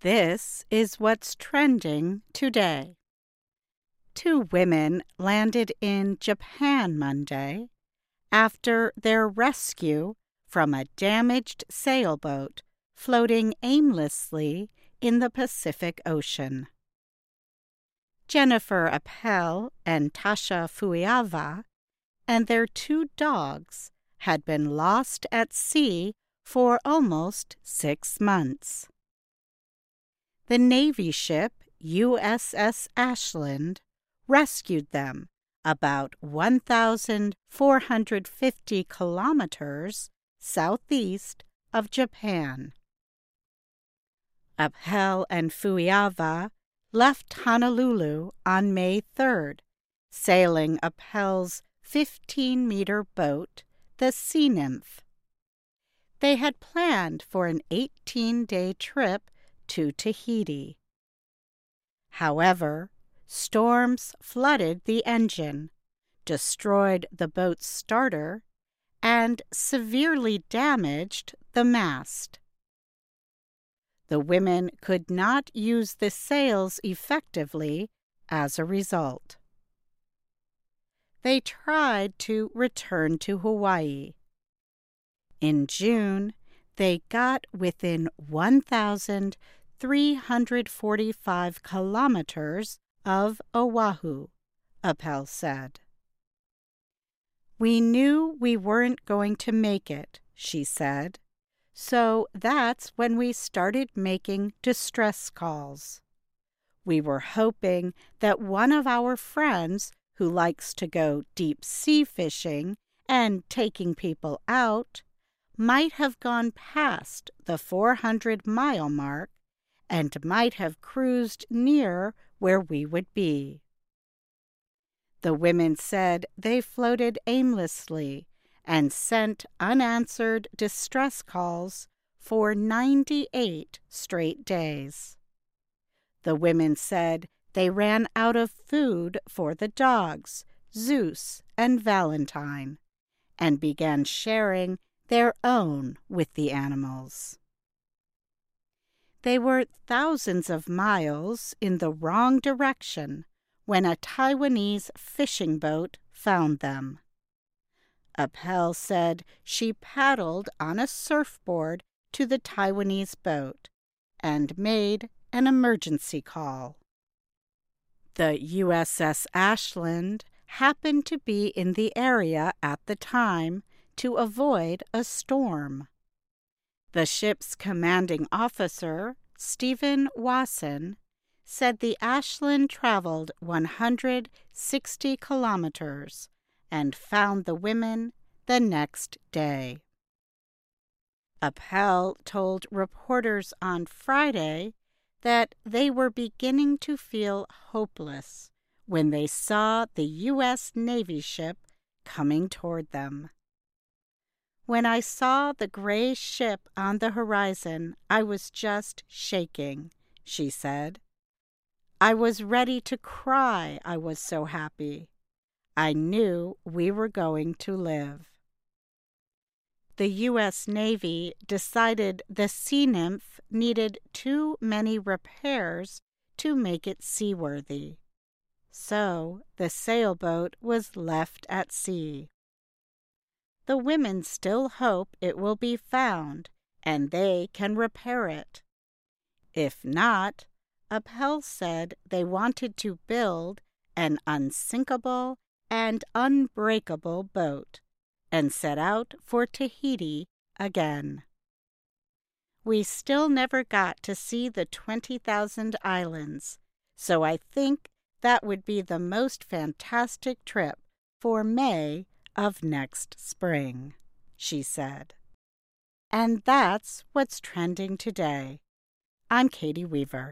This is what's trending today. Two women landed in Japan Monday after their rescue from a damaged sailboat floating aimlessly in the Pacific Ocean. Jennifer Appel and Tasha Fuiava and their two dogs had been lost at sea for almost six months. The Navy ship USS Ashland rescued them about 1,450 kilometers southeast of Japan. Appel and Fuiava left Honolulu on May 3rd, sailing Appel's 15 meter boat, the Sea Nymph. They had planned for an 18 day trip to Tahiti. However, storms flooded the engine, destroyed the boat's starter, and severely damaged the mast. The women could not use the sails effectively as a result. They tried to return to Hawaii. In June, they got within 1,000 345 kilometers of Oahu, Appel said. We knew we weren't going to make it, she said, so that's when we started making distress calls. We were hoping that one of our friends who likes to go deep sea fishing and taking people out might have gone past the 400 mile mark and might have cruised near where we would be. The women said they floated aimlessly and sent unanswered distress calls for 98 straight days. The women said they ran out of food for the dogs, Zeus and Valentine, and began sharing their own with the animals. They were thousands of miles in the wrong direction when a Taiwanese fishing boat found them. Appel said she paddled on a surfboard to the Taiwanese boat and made an emergency call. The USS Ashland happened to be in the area at the time to avoid a storm. The ship's commanding officer, Stephen Wasson, said the Ashland traveled 160 kilometers and found the women the next day. Appel told reporters on Friday that they were beginning to feel hopeless when they saw the U.S. Navy ship coming toward them. When I saw the gray ship on the horizon, I was just shaking, she said. I was ready to cry, I was so happy. I knew we were going to live. The U.S. Navy decided the Sea Nymph needed too many repairs to make it seaworthy. So the sailboat was left at sea. The women still hope it will be found and they can repair it. If not, Appel said they wanted to build an unsinkable and unbreakable boat and set out for Tahiti again. We still never got to see the 20,000 islands, so I think that would be the most fantastic trip for May of next spring, she said. And that's what's trending today. I'm Katie Weaver.